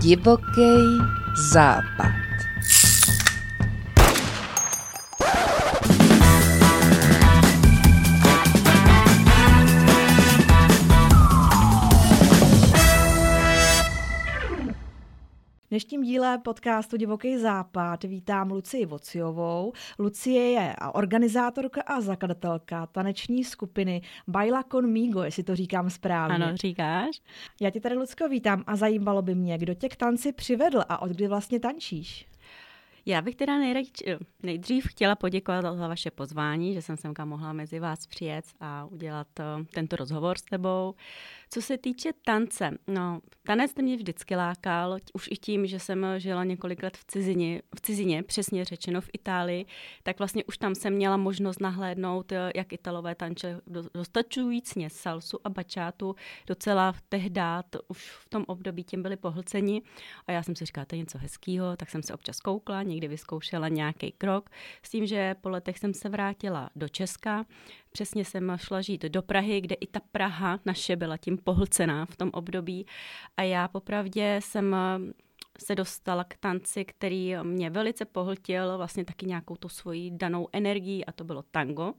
Divoký západ. Díle podcastu Divoký západ vítám Lucii Vociovou. Lucie je organizátorka a zakladatelka taneční skupiny Baila Conmigo, jestli to říkám správně. Ano, říkáš. Já tě tady, Lucko, vítám a zajímalo by mě, kdo tě k tanci přivedl a od kdy vlastně tančíš? Já bych teda nejraději, nejdřív chtěla poděkovat za vaše pozvání, že jsem semka mohla mezi vás přijet a udělat eh, tento rozhovor s tebou. Co se týče tance, no, tanec mě vždycky lákal, už i tím, že jsem žila několik let v cizině, v cizině, přesně řečeno v Itálii, tak vlastně už tam jsem měla možnost nahlédnout, jak Italové tanče dostačujícně salsu a bačátu, docela tehdát, už v tom období tím byli pohlceni a já jsem si říkala, to je něco hezkého, tak jsem se občas koukla, někdy vyzkoušela nějaký krok, s tím, že po letech jsem se vrátila do Česka, Přesně jsem šla žít do Prahy, kde i ta Praha naše byla tím pohlcená v tom období. A já popravdě jsem se dostala k tanci, který mě velice pohltil vlastně taky nějakou to svoji danou energii a to bylo tango.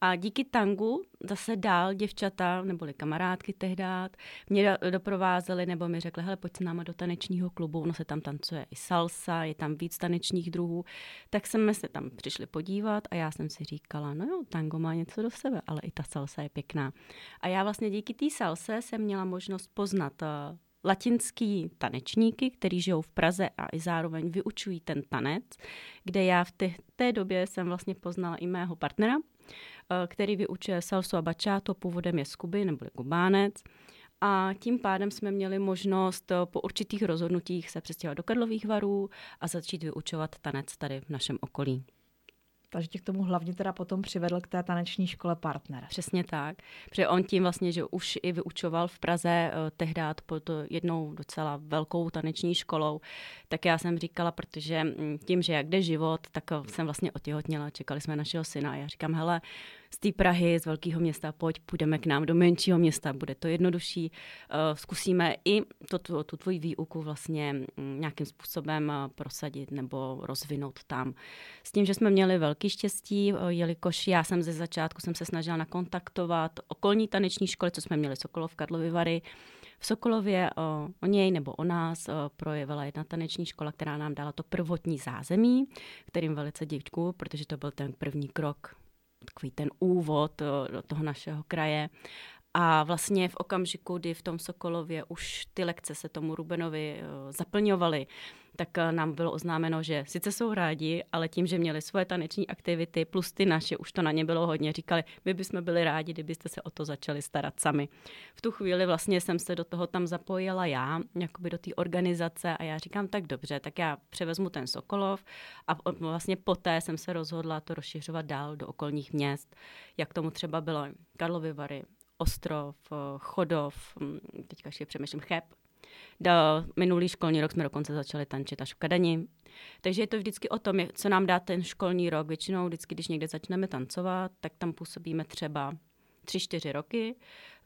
A díky tangu zase dál děvčata, neboli kamarádky tehdát, mě doprovázely nebo mi řekly, hele, pojď s náma do tanečního klubu, ono se tam tancuje i salsa, je tam víc tanečních druhů. Tak jsme se tam přišli podívat a já jsem si říkala, no jo, tango má něco do sebe, ale i ta salsa je pěkná. A já vlastně díky té salse jsem měla možnost poznat eh, latinský tanečníky, kteří žijou v Praze a i zároveň vyučují ten tanec, kde já v té, té době jsem vlastně poznala i mého partnera, eh, který vyučuje salsu a bachata, původem je z Kuby, nebo kubánec. A tím pádem jsme měli možnost eh, po určitých rozhodnutích se přestěhovat do Karlových varů a začít vyučovat tanec tady v našem okolí. Takže tě k tomu hlavně teda potom přivedl k té taneční škole partner. Přesně tak. Protože on tím vlastně, že už i vyučoval v Praze uh, tehdát pod jednou docela velkou taneční školou, tak já jsem říkala, protože mm, tím, že jak jde život, tak eh, jsem vlastně otěhotněla, čekali jsme našeho syna a já říkám, hele, z té Prahy, z velkého města, pojď, půjdeme k nám do menšího města, bude to jednodušší. Uh, zkusíme i to, tu, tu tvoji výuku vlastně um, nějakým způsobem uh, prosadit nebo rozvinout tam. S tím, že jsme měli velký štěstí, uh, jelikož já jsem ze začátku jsem se snažila nakontaktovat okolní taneční školy, co jsme měli Sokolov, Karlovy Vary, v Sokolově o, o něj nebo o nás o, projevila jedna taneční škola, která nám dala to prvotní zázemí, kterým velice děkuju, protože to byl ten první krok takový ten úvod eh, do toho našeho kraje. A vlastně v okamžiku, kdy v tom Sokolově už ty lekce se tomu Rubenovi eh, zaplňovaly, tak eh, nám bylo oznámeno, že sice jsou rádi, ale tím, že měli svoje taneční aktivity plus ty naše, už to na ně bylo hodně. Říkali, my bychom byli rádi, kdybyste se o to začali starat sami. V tu chvíli vlastně jsem se do toho tam zapojila já, jakoby do té organizace a já říkám, tak dobře, tak já převezmu ten Sokolov a vlastně poté jsem se rozhodla to rozšiřovat dál do okolních měst, jak tomu třeba bylo Karlovy Vary, Ostrov, eh, Chodov, hm, teďka ještě přemýšlím, Cheb, do minulý školní rok jsme dokonce začali tančit až v Kadani. Takže je to vždycky o tom, co nám dá ten školní rok. Většinou vždycky, když někde začneme tancovat, tak tam působíme třeba tři, čtyři roky.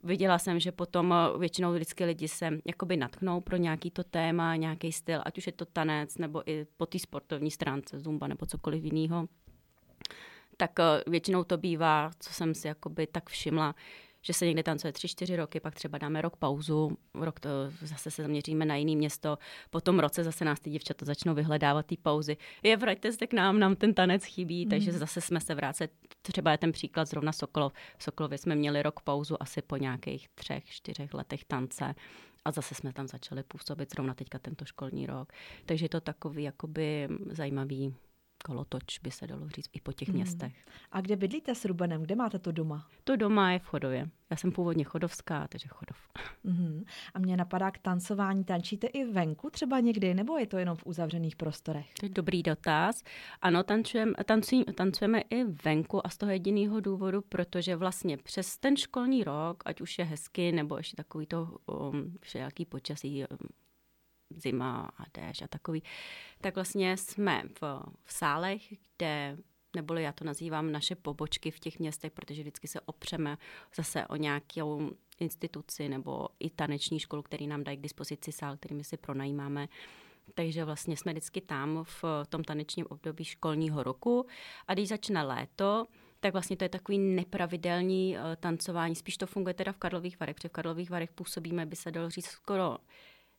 Viděla jsem, že potom většinou vždycky lidi se jakoby natknou pro nějaký to téma, nějaký styl, ať už je to tanec, nebo i po té sportovní stránce, zumba nebo cokoliv jiného. Tak eh, většinou to bývá, co jsem si jakoby tak všimla, že se někde tancuje tři, čtyři roky, pak třeba dáme rok pauzu, rok to zase se zaměříme na jiný město, po tom roce zase nás ty děvčata začnou vyhledávat ty pauzy. Je, vraťte se k nám, nám ten tanec chybí, mm. takže zase jsme se vrátili. Třeba je ten příklad zrovna Sokolov. V Sokolově jsme měli rok pauzu asi po nějakých třech, čtyřech letech tance a zase jsme tam začali působit zrovna teďka tento školní rok. Takže je to takový jakoby zajímavý kolotoč, by se dalo říct, i po těch hmm. městech. A kde bydlíte s Rubenem? Kde máte to doma? To doma je v Chodově. Já jsem původně chodovská, takže Chodov. Hmm. A mě napadá k tancování. Tančíte i venku třeba někdy, nebo je to jenom v uzavřených prostorech? To je dobrý dotaz. Ano, tancujeme, tancuj, tancujeme i venku a z toho jediného důvodu, protože vlastně přes ten školní rok, ať už je hezky, nebo ještě takový to um, všelijaký počasí, um, zima a déšť a takový, tak vlastně jsme v, v sálech, kde neboli já to nazývám naše pobočky v těch městech, protože vždycky se opřeme zase o nějakou instituci nebo i taneční školu, který nám dají k dispozici sál, který my si pronajímáme. Takže vlastně jsme vždycky tam v tom tanečním období školního roku. A když začne léto, tak vlastně to je takový nepravidelný uh, tancování. Spíš to funguje teda v Karlových Varech, protože v Karlových Varech působíme, by se dalo říct, skoro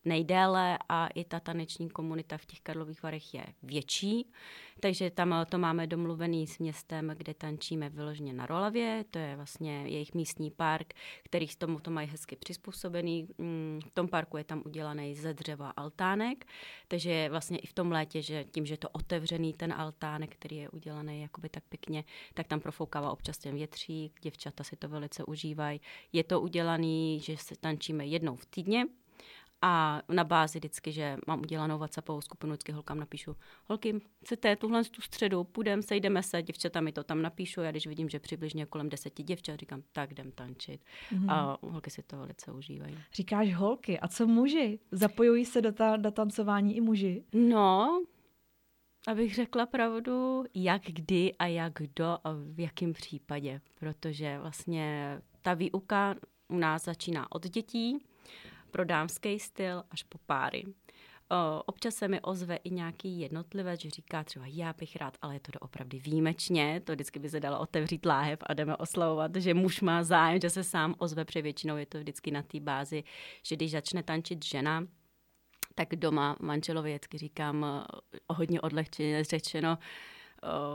nejdéle a i ta taneční komunita v těch Karlových Varech je větší. Takže tam eh, to máme domluvený s městem, kde tančíme vyloženě na Rolavě. To je vlastně jejich místní park, který tomu to mají hezky přizpůsobený. Mm, v tom parku je tam udělaný ze dřeva altánek, takže vlastně i v tom létě, že tím, že je to otevřený ten altánek, který je udělaný jakoby tak pěkně, tak tam profoukává občas ten větřík, děvčata si to velice užívají. Je to udělaný, že se tančíme jednou v týdně, a na bázi vždycky, že mám udělanou WhatsAppovou skupinu, vždycky holkám napíšu, holky, chcete tuhle tu středu, půjdeme, sejdeme se, děvčata mi to tam napíšu, já když vidím, že přibližně kolem deseti děvčat, říkám, tak jdem tančit. Mm-hmm. A holky si to velice užívají. Říkáš holky, a co muži? Zapojují se do, ta, do tancování i muži? No, abych řekla pravdu, jak kdy a jak kdo a v jakém případě, protože vlastně ta výuka u nás začíná od dětí, pro dámský styl až po páry. Občas se mi ozve i nějaký jednotlivec, že říká třeba já bych rád, ale je to opravdu výjimečně, to vždycky by se dalo otevřít láhev a jdeme oslavovat, že muž má zájem, že se sám ozve, protože většinou je to vždycky na té bázi, že když začne tančit žena, tak doma manželovi vždycky říkám hodně odlehčeně řečeno,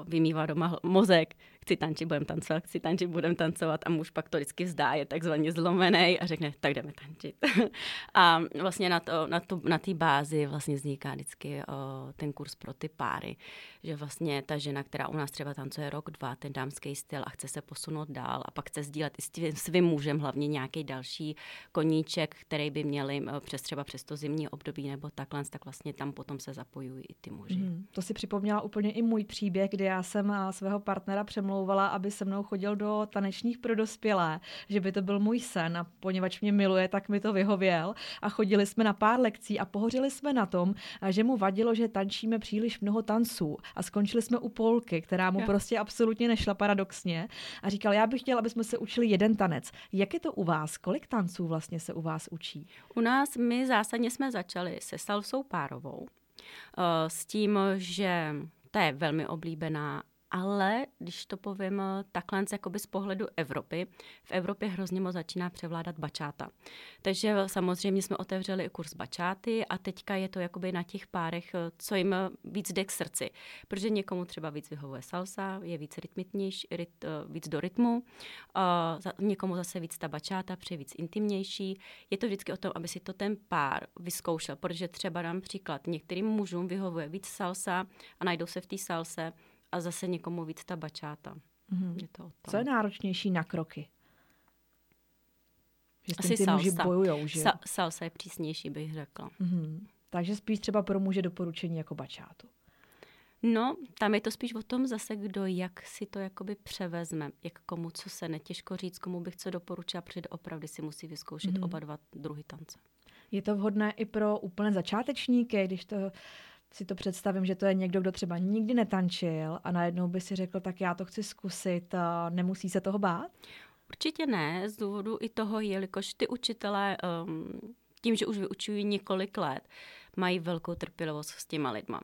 vymývá doma mozek, chci tančit, budeme tancovat, chci tančit, budeme tancovat a muž pak to vždycky vzdá, je takzvaně zlomený a řekne, tak jdeme tančit. a vlastně na, to, na, na té bázi vlastně vzniká vždycky o, ten kurz pro ty páry, že vlastně ta žena, která u nás třeba tancuje rok, dva, ten dámský styl a chce se posunout dál a pak chce sdílet i s tím svým mužem hlavně nějaký další koníček, který by měli přes třeba přes to zimní období nebo takhle, tak vlastně tam potom se zapojují i ty muži. Mm, to si připomněla úplně i můj příběh, kdy já jsem svého partnera přemluvila přemlouvala, aby se mnou chodil do tanečních pro dospělé, že by to byl můj sen a poněvadž mě miluje, tak mi to vyhověl a chodili jsme na pár lekcí a pohořili jsme na tom, že mu vadilo, že tančíme příliš mnoho tanců a skončili jsme u polky, která mu prostě absolutně nešla paradoxně a říkal, já bych chtěl, aby jsme se učili jeden tanec. Jak je to u vás? Kolik tanců vlastně se u vás učí? U nás my zásadně jsme začali se salsou párovou, eh, s tím, že to je velmi oblíbená ale když to povím eh, takhle jakoby z pohledu Evropy, v Evropě hrozně moc začíná převládat bačáta. Takže samozřejmě jsme otevřeli kurz bačáty a teďka je to jakoby na těch párech, eh, co jim eh, víc jde k srdci. Protože někomu třeba víc vyhovuje salsa, je víc rytmitnější, ryt, víc do rytmu, uh, někomu zase víc ta bačáta, přeje víc intimnější. Je to vždycky o tom, aby si to ten pár vyzkoušel, protože třeba dám příklad, některým mužům vyhovuje víc salsa a najdou se v té salse, a zase někomu víc ta bačáta. Mm-hmm. Je to Co je náročnější na kroky? Že Asi ty salsa. muži bojujou, že? Sa- salsa je přísnější, bych řekla. Mm-hmm. Takže spíš třeba pro muže doporučení jako bačátu. No, tam je to spíš o tom zase, kdo jak si to jakoby převezme, jak komu co se netěžko říct, komu bych co doporučila, protože opravdu si musí vyzkoušet mm-hmm. oba dva druhy tance. Je to vhodné i pro úplně začátečníky, když to si to představím, že to je někdo, kdo třeba nikdy netančil a najednou by si řekl, tak já to chci zkusit, nemusí se toho bát? Určitě ne, z důvodu i toho, jelikož ty učitelé um, tím, že už vyučují několik let, mají velkou trpělivost s těma lidma.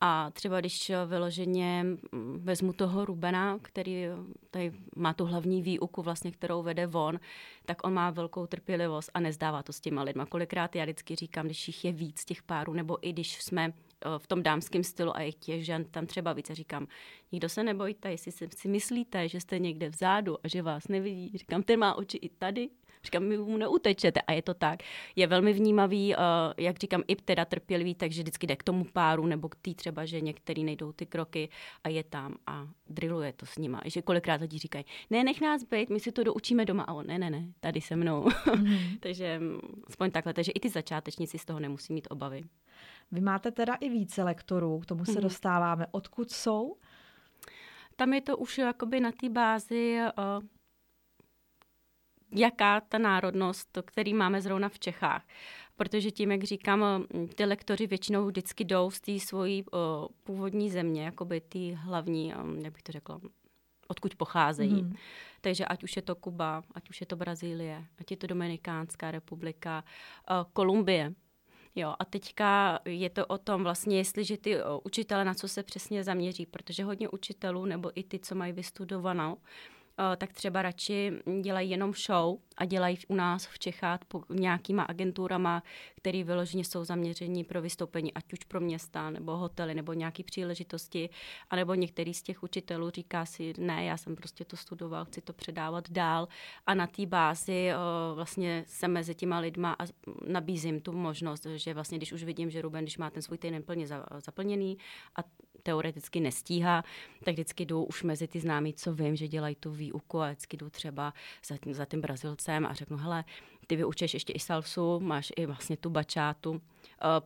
A třeba když vyloženě mm, vezmu toho Rubena, který tady má tu hlavní výuku, vlastně, kterou vede von, tak on má velkou trpělivost a nezdává to s těma lidma. Kolikrát já vždycky říkám, když jich je víc těch párů, nebo i když jsme v tom dámském stylu a je těch žen tam třeba více. Říkám, nikdo se nebojte, jestli si myslíte, že jste někde vzadu a že vás nevidí. Říkám, ten má oči i tady, Říkám, my mu neutečete a je to tak. Je velmi vnímavý, uh, jak říkám, i teda trpělivý, takže vždycky jde k tomu páru nebo k tý třeba, že některý nejdou ty kroky a je tam a drilluje to s nima. Že kolikrát lidi říkají, ne, nech nás být, my si to doučíme doma a on, ne, ne, ne, tady se mnou. Mm. takže mm, aspoň takhle, takže i ty začátečníci z toho nemusí mít obavy. Vy máte teda i více lektorů, k tomu se mm. dostáváme. Odkud jsou? Tam je to už jakoby na té bázi, uh, jaká ta národnost, který máme zrovna v Čechách. Protože tím, jak říkám, ty lektoři většinou vždycky jdou z té svojí uh, původní země, jakoby ty hlavní, um, jak bych to řekla, odkud pocházejí. Mm. Takže ať už je to Kuba, ať už je to Brazílie, ať je to Dominikánská republika, uh, Kolumbie, Jo, a teďka je to o tom vlastně, jestliže ty učitele na co se přesně zaměří, protože hodně učitelů nebo i ty, co mají vystudovanou, Eh, tak třeba radši dělají jenom show a dělají u nás v Čechách nějakýma agenturama, které vyloženě jsou zaměření pro vystoupení, ať už pro města, nebo hotely, nebo nějaké příležitosti, anebo některý z těch učitelů říká si, ne, já jsem prostě to studoval, chci to předávat dál. A na té bázi o, eh, vlastně se mezi těma lidma a nabízím tu možnost, že vlastně když už vidím, že Ruben, když má ten svůj týden plně zaplněný a teoreticky nestíhá, tak vždycky jdu už mezi ty známí, co vím, že dělají tu výuku a vždycky jdu třeba za tím, za tím Brazilcem a řeknu, hele, ty vyučeš ještě i salsu, máš i vlastně tu bačátu, uh,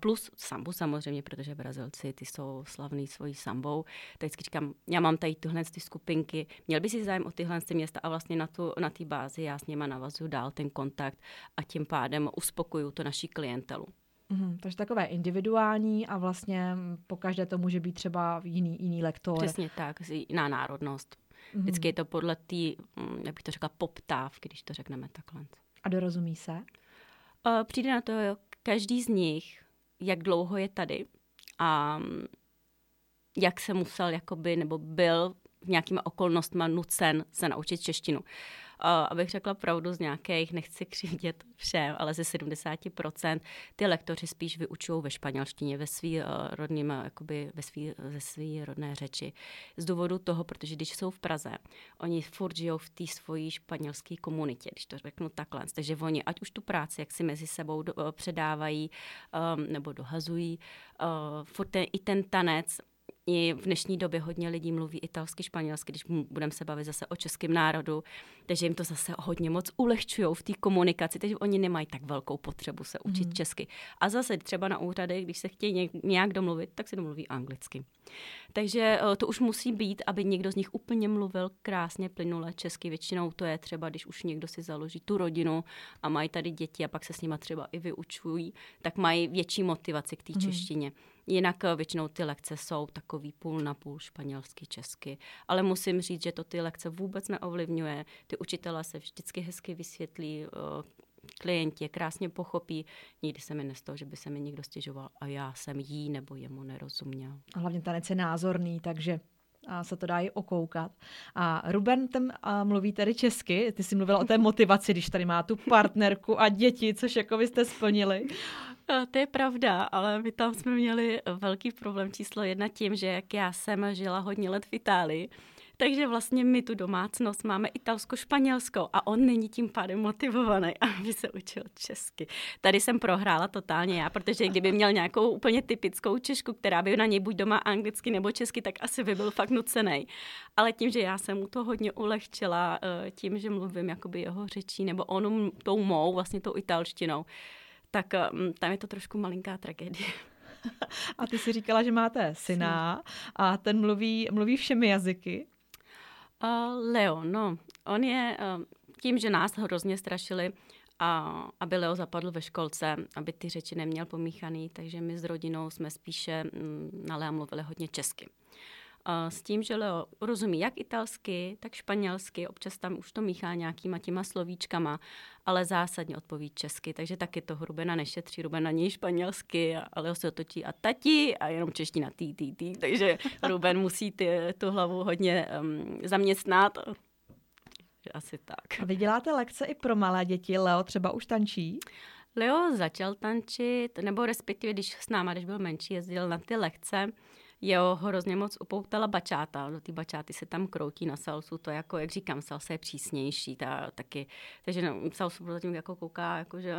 plus sambu samozřejmě, protože Brazilci, ty jsou slavní svojí sambou. Tak vždycky říkám, já mám tady tyhle ty skupinky, měl by si zájem o tyhle ty města a vlastně na, tu, na té bázi já s nima navazuju dál ten kontakt a tím pádem uspokoju to naší klientelu. Mm, takže takové individuální a vlastně po každé to může být třeba jiný, jiný lektor. Přesně tak, jiná národnost. Mm. Vždycky je to podle té, mm, jak bych to řekla, poptávky, když to řekneme takhle. A dorozumí se? Uh, přijde na to, jo, každý z nich, jak dlouho je tady a mm, jak se musel, jakoby, nebo byl nějakýma okolnostma nucen se naučit češtinu abych řekla pravdu z nějakých, nechci křivdět všem, ale ze 70% ty lektoři spíš vyučují ve španělštině, ve svý uh, rodním, jakoby ve svý, ve svý rodné řeči. Z důvodu toho, protože když jsou v Praze, oni furt žijou v té svojí španělské komunitě, když to řeknu takhle. Takže oni, ať už tu práci, jak si mezi sebou do, uh, předávají um, nebo dohazují, uh, furt ten, i ten tanec, i v dnešní době hodně lidí mluví italsky, španělsky, když budeme se bavit zase o českém národu, takže jim to zase hodně moc ulehčují v té komunikaci, takže oni nemají tak velkou potřebu se učit mm. česky. A zase třeba na úřadech, když se chtějí nějak domluvit, tak si domluví anglicky. Takže eh, to už musí být, aby někdo z nich úplně mluvil krásně, plynule česky. Většinou to je třeba, když už někdo si založí tu rodinu a mají tady děti a pak se s nima třeba i vyučují, tak mají větší motivaci k té mm. češtině. Jinak eh, většinou ty lekce jsou takový půl na půl španělsky, česky. Ale musím říct, že to ty lekce vůbec neovlivňuje. Ty učitelé se vždycky hezky vysvětlí, eh, klienti je krásně pochopí. Nikdy se mi nestalo, že by se mi někdo stěžoval a já jsem jí nebo jemu nerozuměl. A hlavně tanec je názorný, takže a se to dá i okoukat. A Ruben a mluví tady česky, ty jsi mluvila o té motivaci, když tady má tu partnerku a děti, což jako vy jste splnili. A to je pravda, ale my tam jsme měli velký problém číslo jedna tím, že jak já jsem žila hodně let v Itálii, takže vlastně my tu domácnost máme italsko-španělskou a on není tím pádem motivovaný, aby se učil česky. Tady jsem prohrála totálně já, protože kdyby měl nějakou úplně typickou češku, která by na něj buď doma anglicky nebo česky, tak asi by byl fakt nucený. Ale tím, že já jsem mu to hodně ulehčila, eh, tím, že mluvím jakoby jeho řečí, nebo on tou mou, vlastně tou italštinou, tak eh, tam je to trošku malinká tragédie. A ty si říkala, že máte syna a ten mluví, mluví všemi jazyky. Uh, Leo, no, on je uh, tím, že nás hrozně strašili, a aby Leo zapadl ve školce, aby ty řeči neměl pomíchaný, takže my s rodinou jsme spíše mm, na Lea mluvili hodně česky s tím, že Leo rozumí jak italsky, tak španělsky, občas tam už to míchá nějakýma těma slovíčkama, ale zásadně odpoví česky, takže taky to Rubena nešetří, Ruben na něj španělsky a Leo se otočí a tati a jenom čeština tý, tý, tý, takže Ruben musí ty, tu hlavu hodně um, zaměstnat. Asi tak. A vy děláte lekce i pro malé děti, Leo třeba už tančí? Leo začal tančit, nebo respektive, když s náma, když byl menší, jezdil na ty lekce, jeho hrozně moc upoutala bačáta. Do té bačáty se tam kroutí na salsu, to jako, jak říkám, salsa je přísnější ta, taky. Takže no, salsu zatím jako kouká, jakože...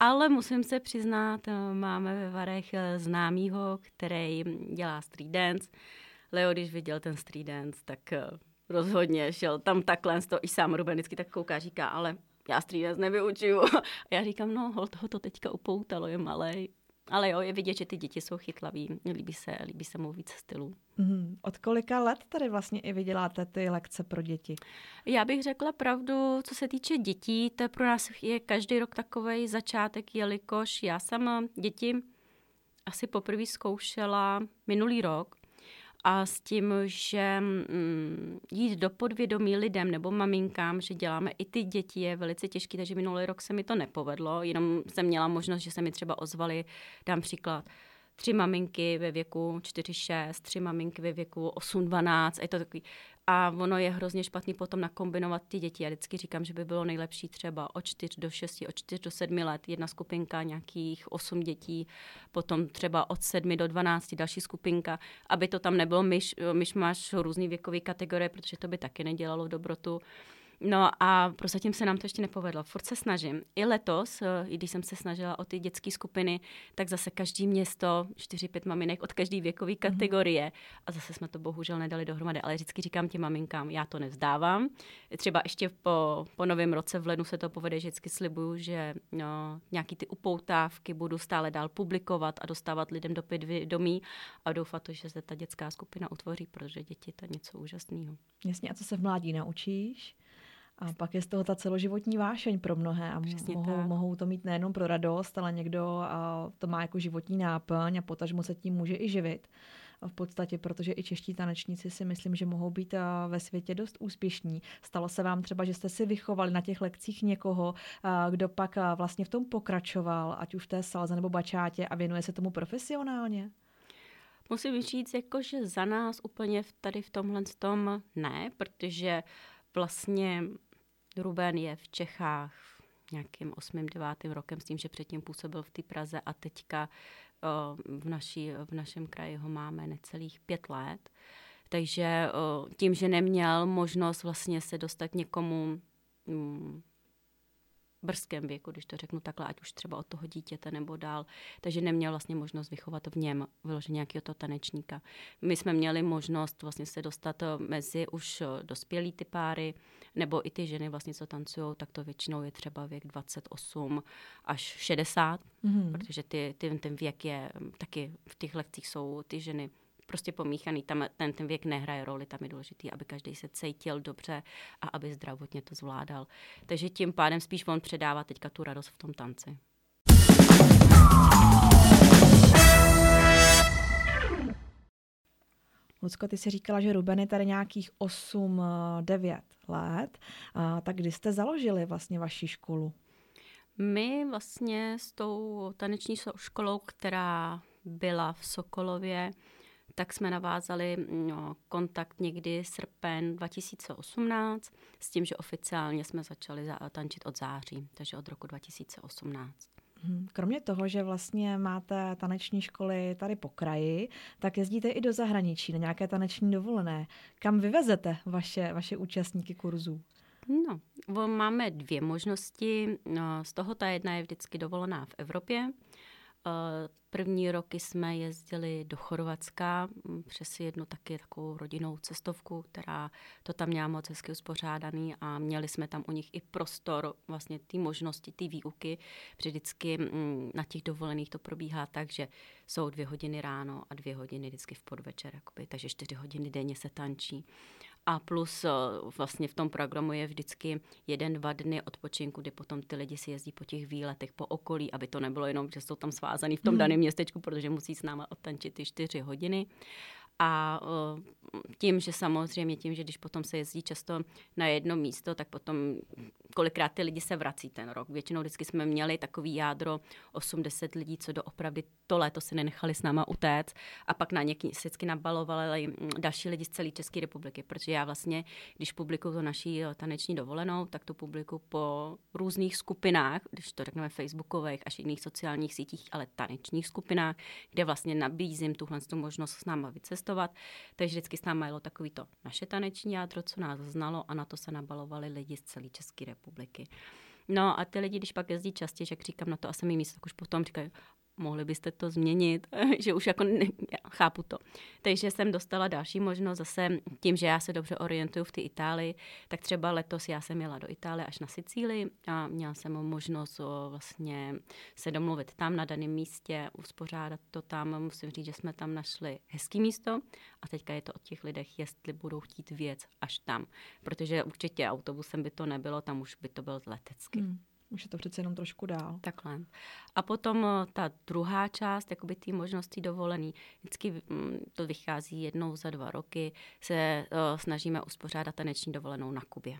Ale musím se přiznat, máme ve Varech známýho, který dělá street dance. Leo, když viděl ten street dance, tak eh, rozhodně šel tam takhle, to i sám Ruben vždycky tak kouká, říká, ale já street dance nevyučuju. A já říkám, no, ho to teďka upoutalo, je malý, ale jo, je vidět, že ty děti jsou chytlaví, líbí se, líbí se mu víc stylu. Mm, od kolika let tady vlastně i vyděláte ty lekce pro děti? Já bych řekla pravdu, co se týče dětí, to pro nás je každý rok takový začátek, jelikož já jsem děti asi poprvé zkoušela minulý rok. A s tím, že mm, jít do podvědomí lidem nebo maminkám, že děláme i ty děti, je velice těžké, takže minulý rok se mi to nepovedlo, jenom jsem měla možnost, že se mi třeba ozvali, dám příklad, tři maminky ve věku 4-6, tři maminky ve věku 8-12, je to takový, a ono je hrozně špatný potom nakombinovat ty děti. Já vždycky říkám, že by bylo nejlepší třeba od 4 do 6, od 4 do 7 let jedna skupinka, nějakých 8 dětí, potom třeba od 7 do 12 další skupinka, aby to tam nebylo myš, myš máš různý věkový kategorie, protože to by taky nedělalo dobrotu. No a prozatím se nám to ještě nepovedlo. Furt se snažím. I letos, eh, i když jsem se snažila o ty dětské skupiny, tak zase každý město, 4-5 maminek od každé věkové mhm. kategorie. Mm-hmm. A zase jsme to bohužel nedali dohromady. Ale vždycky říkám těm maminkám, já to nevzdávám. Třeba ještě po, po novém roce v lednu se to povede, že vždycky slibuju, že no, nějaký ty upoutávky budu stále dál publikovat a dostávat lidem do domí a doufat že se ta dětská skupina utvoří, protože děti to je něco úžasného. Jasně, a co se v mládí naučíš? A pak je z toho ta celoživotní vášeň pro mnohé a mohou, mohou to mít nejenom pro radost, ale někdo a to má jako životní náplň a potažmo se tím může i živit. V podstatě, protože i čeští tanečníci si myslím, že mohou být ve světě dost úspěšní. Stalo se vám třeba, že jste si vychovali na těch lekcích někoho, kdo pak vlastně v tom pokračoval, ať už v té salze nebo bačátě a věnuje se tomu profesionálně? Musím říct, jako, že za nás úplně tady v tomhle tom ne, protože vlastně Ruben je v Čechách nějakým 8. 9. rokem s tím, že předtím působil v té Praze a teďka o, v, naší, v našem kraji ho máme necelých pět let. Takže o, tím, že neměl možnost vlastně se dostat někomu mm, brzkém věku, když to řeknu takhle, ať už třeba od toho dítěte nebo dál. Takže neměl vlastně možnost vychovat v něm vyloženě nějakého to tanečníka. My jsme měli možnost vlastně se dostat mezi už dospělý ty páry, nebo i ty ženy vlastně, co tancují, tak to většinou je třeba věk 28 až 60, mm-hmm. protože ty, ty, ten věk je taky v těch lekcích jsou ty ženy prostě pomíchaný, tam ten, ten věk nehraje roli, tam je důležitý, aby každý se cítil dobře a aby zdravotně to zvládal. Takže tím pádem spíš on předává teďka tu radost v tom tanci. Lucko, ty si říkala, že Ruben je tady nějakých 8-9 let. A, tak kdy jste založili vlastně vaši školu? My vlastně s tou taneční školou, která byla v Sokolově, tak jsme navázali no, kontakt někdy srpen 2018 s tím, že oficiálně jsme začali tančit od září, takže od roku 2018. Mhm. Kromě toho, že vlastně máte taneční školy tady po kraji, tak jezdíte i do zahraničí na nějaké taneční dovolené. Kam vyvezete vaše, vaše účastníky kurzů? No, máme dvě možnosti. No, z toho ta jedna je vždycky dovolená v Evropě. Eh, první roky jsme jezdili do Chorvatska mm, přes jednu taky takovou rodinnou cestovku, která to tam měla moc hezky uspořádaný a měli jsme tam u nich i prostor, vlastně ty možnosti, ty výuky, protože vždycky mm, na těch dovolených to probíhá tak, že jsou dvě hodiny ráno a dvě hodiny vždycky v podvečer, jakoby, takže čtyři hodiny denně se tančí. A plus eh, vlastně v tom programu je vždycky jeden, dva dny odpočinku, kdy potom ty lidi si jezdí po těch výletech, po okolí, aby to nebylo jenom, že jsou tam svázaný v tom hmm. daném městečku, protože musí s náma odtančit ty čtyři hodiny. A tím, že samozřejmě tím, že když potom se jezdí často na jedno místo, tak potom kolikrát ty lidi se vrací ten rok. Většinou vždycky jsme měli takový jádro 80 lidí, co doopravdy to léto si nenechali s náma utéct a pak na ně vždycky nabalovali mm, další lidi z celé České republiky, protože já vlastně, když publikuju to naší taneční dovolenou, tak to publikuju po různých skupinách, když to řekneme facebookových až jiných sociálních sítích, ale tanečních skupinách, kde vlastně nabízím tuhle možnost s náma vycestovat. Takže vždycky s náma jelo takový to naše taneční jádro, co nás znalo a na to se nabalovali lidi z celé České republiky. No a ty lidi, když pak jezdí častěji, jak říkám na to a jsem místo, tak už potom říkají, mohli byste to změnit, že už jako ne, chápu to. Takže jsem dostala další možnost zase tím, že já se dobře orientuju v té Itálii, tak třeba letos já jsem jela do Itálie až na Sicílii a měla jsem možnost vlastně se domluvit tam na daném místě, uspořádat to tam. Musím říct, že jsme tam našli hezký místo a teďka je to o těch lidech, jestli budou chtít věc až tam. Protože určitě autobusem by to nebylo, tam už by to byl letecky. Hmm. Už je to přece jenom trošku dál. Takhle. A potom eh, ta druhá část, jakoby té možnosti dovolený, vždycky mm, to vychází jednou za dva roky, se uh, snažíme uspořádat taneční dovolenou na Kubě.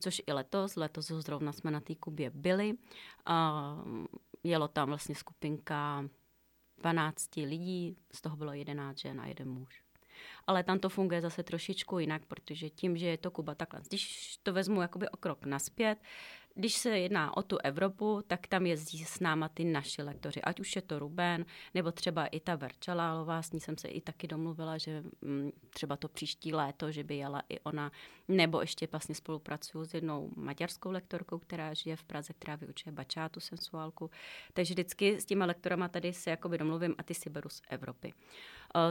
Což i letos, letos zrovna jsme na té Kubě byli. Uh, jelo tam vlastně skupinka 12 lidí, z toho bylo 11 žen a jeden muž. Ale tam to funguje zase trošičku jinak, protože tím, že je to Kuba takhle, když to vezmu jakoby o krok naspět, když se jedná o tu Evropu, tak tam jezdí s náma ty naši lektoři, ať už je to Ruben, nebo třeba i ta Verčalálová, s ní jsem se i taky domluvila, že mm, třeba to příští léto, že by jela i ona, nebo ještě vlastně spolupracuju s jednou maďarskou lektorkou, která žije v Praze, která vyučuje bačátu, sensuálku. Takže vždycky s těma lektorama tady se jakoby domluvím a ty si beru z Evropy.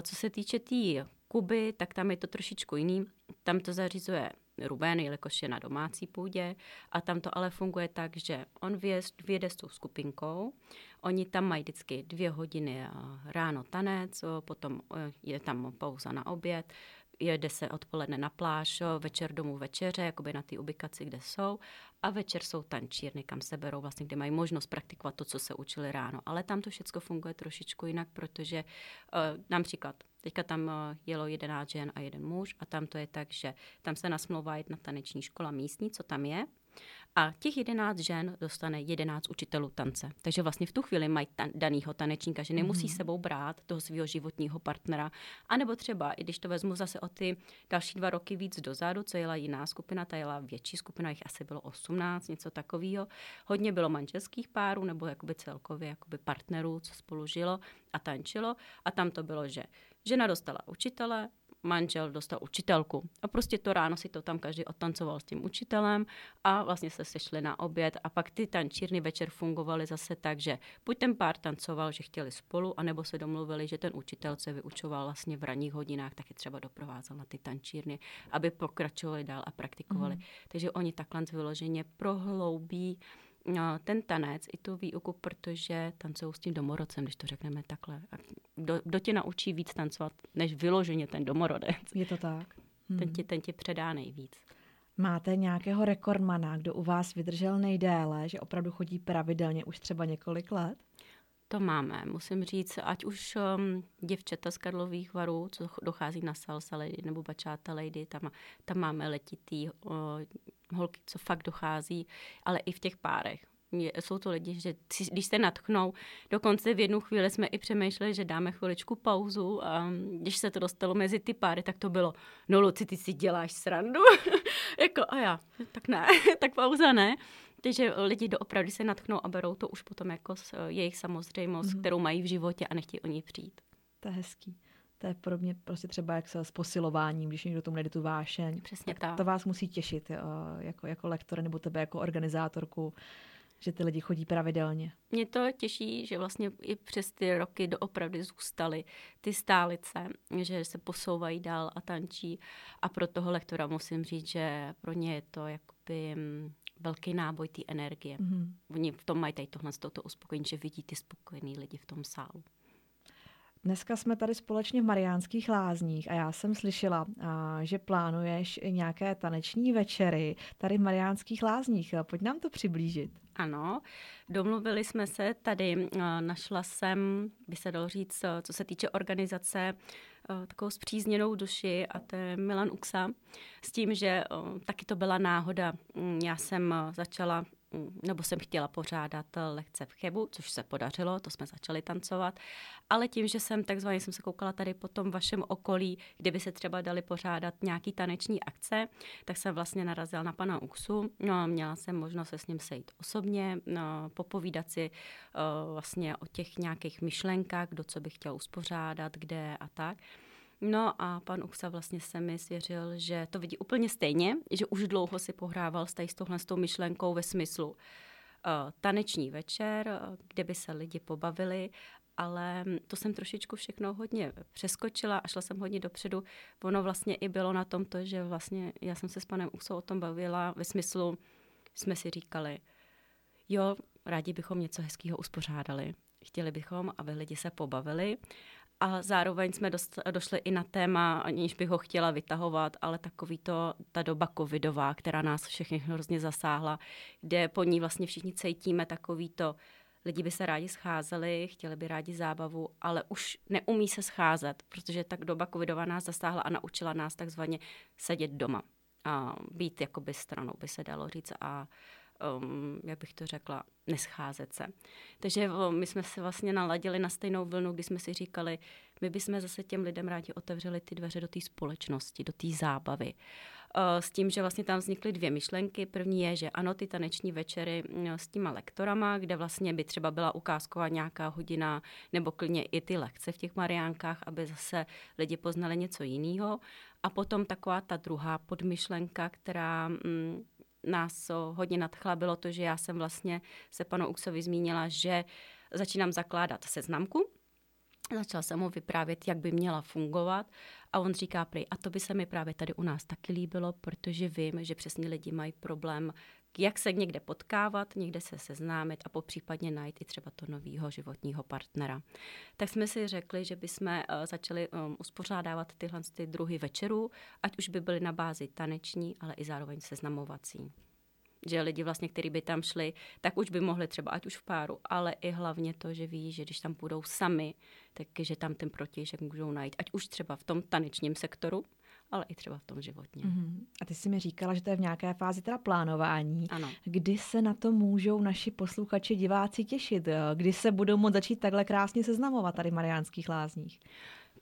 Co se týče té tý Kuby, tak tam je to trošičku jiný. Tam to zařizuje Ruben, jelikož je na domácí půdě. A tam to ale funguje tak, že on vyjede s tou skupinkou, oni tam mají vždycky dvě hodiny eh, ráno tanec, potom eh, je tam pauza na oběd, jede se odpoledne na pláž, večer domů večeře, jakoby na té ubikaci, kde jsou. A večer jsou tančírny, kam se berou vlastně, kde mají možnost praktikovat to, co se učili ráno. Ale tam to všechno funguje trošičku jinak, protože uh, například teďka tam uh, jelo 11 žen a jeden muž a tam to je tak, že tam se nasmlouvá jedna taneční škola místní, co tam je a těch jedenáct žen dostane jedenáct učitelů tance. Takže vlastně v tu chvíli mají tan- danýho tanečníka, že nemusí mm-hmm. sebou brát toho svého životního partnera. A nebo třeba, i když to vezmu zase o ty další dva roky víc dozadu, co jela jiná skupina, ta jela větší skupina, jich asi bylo 18, něco takového. Hodně bylo manželských párů nebo jakoby celkově jakoby partnerů, co spolu žilo a tančilo. A tam to bylo, že žena dostala učitele, manžel dostal učitelku. A prostě to ráno si to tam každý odtancoval s tím učitelem a vlastně se sešli na oběd a pak ty tančírny večer fungovaly zase tak, že buď ten pár tancoval, že chtěli spolu, anebo se domluvili, že ten učitel se vyučoval vlastně v ranních hodinách, taky třeba doprovázel na ty tančírny, aby pokračovali dál a praktikovali. Mm. Takže oni takhle vyloženě prohloubí No, ten tanec i tu výuku, protože tancují s tím domorodcem, když to řekneme takhle. A kdo, kdo tě naučí víc tancovat, než vyloženě ten domorodec? Je to tak. Hmm. Ten, ti, ten ti předá nejvíc. Máte nějakého rekordmana, kdo u vás vydržel nejdéle, že opravdu chodí pravidelně už třeba několik let? To máme, musím říct, ať už um, děvčata z Karlových varů, co dochází na salsa lady nebo bačáta lady, tam, tam máme letitý uh, holky, co fakt dochází, ale i v těch párech. Jsou to lidi, že když se natchnou, dokonce v jednu chvíli jsme i přemýšleli, že dáme chviličku pauzu a když se to dostalo mezi ty páry, tak to bylo, no Luci, ty si děláš srandu? jako, a já, tak ne, tak pauza ne. Takže lidi doopravdy se natchnou a berou to už potom jako jejich samozřejmost, mm-hmm. kterou mají v životě a nechtějí o ní přijít. To je hezký. To je podobně prostě třeba jak se s posilováním, když někdo tomu najde tu vášeň. Přesně tak. tak. To vás musí těšit jako, jako lektor nebo tebe jako organizátorku, že ty lidi chodí pravidelně. Mě to těší, že vlastně i přes ty roky doopravdy zůstaly ty stálice, že se posouvají dál a tančí. A pro toho lektora musím říct, že pro ně je to jakoby mm, velký náboj té energie. Mm-hmm. Oni v tom mají tady tohle toto uspokojení, že vidí ty spokojený lidi v tom sálu. Dneska jsme tady společně v Mariánských lázních a já jsem slyšela, že plánuješ nějaké taneční večery tady v Mariánských lázních. Pojď nám to přiblížit. Ano, domluvili jsme se tady, našla jsem, by se dalo říct, co se týče organizace, takovou zpřízněnou duši a to je Milan Uxa, s tím, že taky to byla náhoda. Já jsem začala nebo jsem chtěla pořádat lekce v Chebu, což se podařilo, to jsme začali tancovat, ale tím, že jsem takzvaně jsem se koukala tady po tom vašem okolí, kde by se třeba dali pořádat nějaký taneční akce, tak jsem vlastně narazila na pana Uxu, no, měla jsem možnost se s ním sejít osobně, no, popovídat si uh, vlastně o těch nějakých myšlenkách, kdo co by chtěl uspořádat, kde a tak. No a pan Uksa vlastně se mi svěřil, že to vidí úplně stejně, že už dlouho si pohrával s, tady s tohle s tou myšlenkou ve smyslu uh, taneční večer, uh, kde by se lidi pobavili, ale to jsem trošičku všechno hodně přeskočila a šla jsem hodně dopředu. Ono vlastně i bylo na tom to, že vlastně já jsem se s panem Uksou o tom bavila ve smyslu, jsme si říkali, jo, rádi bychom něco hezkého uspořádali. Chtěli bychom, aby lidi se pobavili A zároveň jsme dost, došli i na téma, aniž bych ho chtěla vytahovat, ale takový to, ta doba covidová, která nás všechny hrozně zasáhla, kde po ní vlastně všichni cítíme takový to, lidi by se rádi scházeli, chtěli by rádi zábavu, ale už neumí se scházet, protože tak doba covidová nás zasáhla a naučila nás takzvaně sedět doma a být jakoby stranou, by se dalo říct. A um, jak bych to řekla, nescházet se. Takže um, my jsme se vlastně naladili na stejnou vlnu, kdy jsme si říkali, my bychom zase těm lidem rádi otevřeli ty dveře do té společnosti, do té zábavy. Uh, s tím, že vlastně tam vznikly dvě myšlenky. První je, že ano, ty taneční večery uh, s těma lektorama, kde vlastně by třeba byla ukázková nějaká hodina, nebo klidně i ty lekce v těch Mariánkách, aby zase lidi poznali něco jiného. A potom taková ta druhá podmyšlenka, která nás hodně nadchla, bylo to, že já jsem vlastně se panu Uksovi zmínila, že začínám zakládat seznamku, Začal jsem mu vyprávět, jak by měla fungovat a on říká prý, a to by se mi právě tady u nás taky líbilo, protože vím, že přesně lidi mají problém, jak se někde potkávat, někde se seznámit a popřípadně najít i třeba to nového životního partnera. Tak jsme si řekli, že bychom uh, začali um, uspořádávat tyhle ty druhy večerů, ať už by byly na bázi taneční, ale i zároveň seznamovací že lidi vlastně, kteří by tam šli, tak už by mohli třeba ať už v páru, ale i hlavně to, že ví, že když tam půjdou sami, takže tam ten protějšek můžou najít, ať už třeba v tom tanečním sektoru, ale i třeba v tom životním. Mm-hmm. A ty jsi mi říkala, že to je v nějaké fázi teda plánování. Ano. Kdy se na to můžou naši posluchači, diváci těšit? Kdy se budou moct začít takhle krásně seznamovat tady v Mariánských lázních?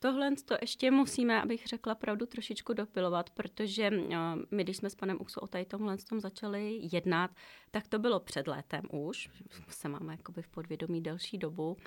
Tohle to ještě musíme, abych řekla pravdu, trošičku dopilovat, protože eh, my, když jsme s panem Uxou o tady tomhle tom začali jednat, tak to bylo před létem už, se máme jakoby v podvědomí delší dobu,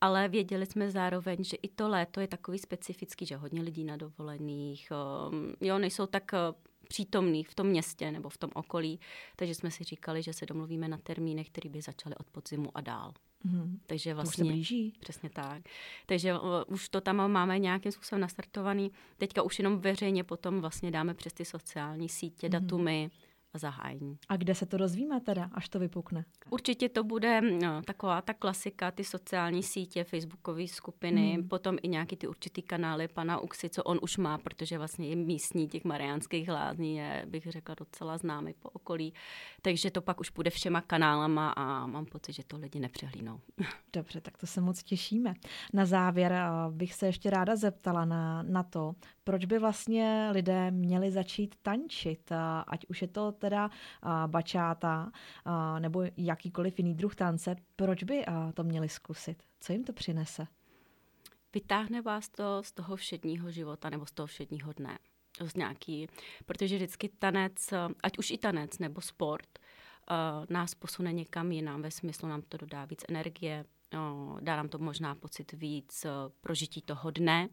ale věděli jsme zároveň, že i to léto je takový specifický, že hodně lidí na dovolených, eh, jo, nejsou tak eh, přítomný v tom městě nebo v tom okolí, takže jsme si říkali, že se domluvíme na termínech, které by začaly od podzimu a dál. Mm. Takže vlastně, to už se vlastně blíží. Přesně tak. Takže uh, už to tam máme nějakým způsobem nastartovaný. Teďka už jenom veřejně potom vlastně dáme přes ty sociální sítě mm. datumy, zahájení. A kde se to dozvíme teda, až to vypukne? Určitě to bude no, taková ta klasika, ty sociální sítě, facebookové skupiny, hmm. potom i nějaký ty určitý kanály pana Uxy, co on už má, protože vlastně je místní těch mariánských lázní, je, bych řekla, docela známý po okolí. Takže to pak už bude všema kanálama a mám pocit, že to lidi nepřehlínou. Dobře, tak to se moc těšíme. Na závěr bych se ještě ráda zeptala na, na to, proč by vlastně lidé měli začít tančit, ať už je to teda bačáta nebo jakýkoliv jiný druh tance, proč by to měli zkusit? Co jim to přinese? Vytáhne vás to z toho všedního života nebo z toho všedního dne. Z nějaký, protože vždycky tanec, ať už i tanec nebo sport, nás posune někam jinam, ve smyslu nám to dodá víc energie, dá nám to možná pocit víc prožití toho dne.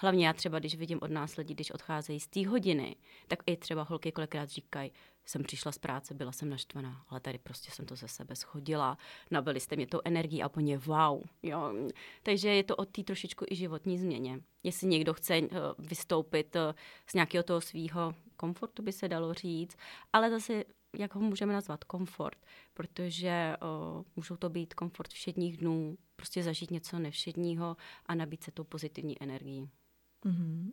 Hlavně já třeba, když vidím od nás lidi, když odcházejí z té hodiny, tak i třeba holky kolikrát říkají, jsem přišla z práce, byla jsem naštvaná, ale tady prostě jsem to ze sebe schodila, nabili jste mě to energii a po ně wow. Jo. Takže je to o té trošičku i životní změně. Jestli někdo chce vystoupit z nějakého toho svého komfortu, by se dalo říct, ale zase jak ho můžeme nazvat, komfort, protože uh, můžou to být komfort všedních dnů, prostě zažít něco nevšedního a nabít se tou pozitivní energií. Mm-hmm.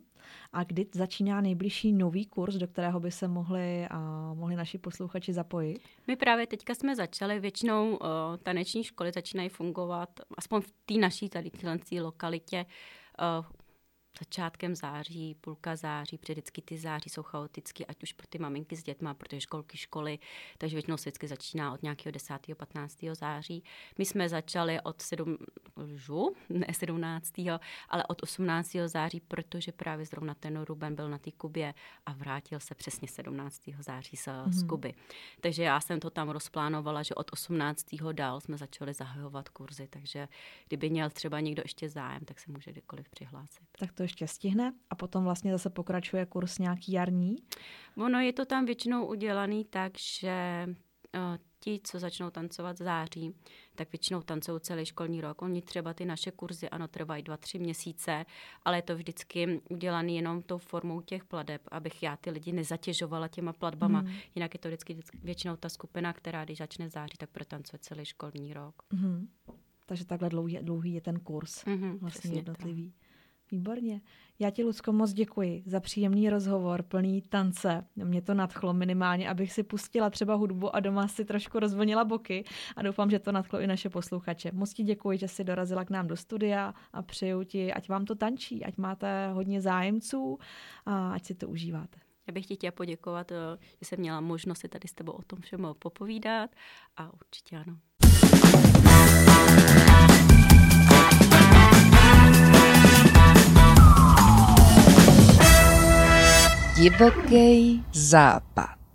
A kdy začíná nejbližší nový kurz, do kterého by se mohli, a mohli naši posluchači zapojit? My právě teďka jsme začali, většinou uh, taneční školy začínají fungovat, aspoň v té naší tady lokalitě, uh, začátkem září, půlka září, protože vždycky ty září jsou chaotické, ať už pro ty maminky s dětma, protože školky, školy, takže většinou se vždycky začíná od nějakého 10. 15. září. My jsme začali od 7, lžu, ne 17. ale od 18. září, protože právě zrovna ten Ruben byl na té Kubě a vrátil se přesně 17. září z, mm. z mhm. Kuby. Takže já jsem to tam rozplánovala, že od 18. dál jsme začali zahajovat kurzy, takže kdyby měl třeba někdo ještě zájem, tak se může kdykoliv přihlásit. Tak to ještě stihne a potom vlastně zase pokračuje kurz nějaký jarní? Ono je to tam většinou udělaný tak, že uh, ti, co začnou tancovat v září, tak většinou tancují celý školní rok. Oni třeba ty naše kurzy, ano, trvají dva, tři měsíce, ale je to vždycky udělané jenom tou formou těch pladeb, abych já ty lidi nezatěžovala těma platbama. Mm. Jinak je to vždycky, většinou ta skupina, která když začne v září, tak protancuje celý školní rok. Mm. Takže takhle dlouhý, dlouhý je ten kurz, mm-hmm, vlastně jednotlivý. Tak. Výborně. Já ti, Lucko, moc děkuji za příjemný rozhovor, plný tance. Mě to nadchlo minimálně, abych si pustila třeba hudbu a doma si trošku rozvlnila boky a doufám, že to nadchlo i naše posluchače. Moc ti děkuji, že jsi dorazila k nám do studia a přeju ti, ať vám to tančí, ať máte hodně zájemců a ať si to užíváte. Já bych ti chtěla poděkovat, eh, že jsem měla možnost si tady s tebou o tom všem popovídat a určitě ano. Divoký západ.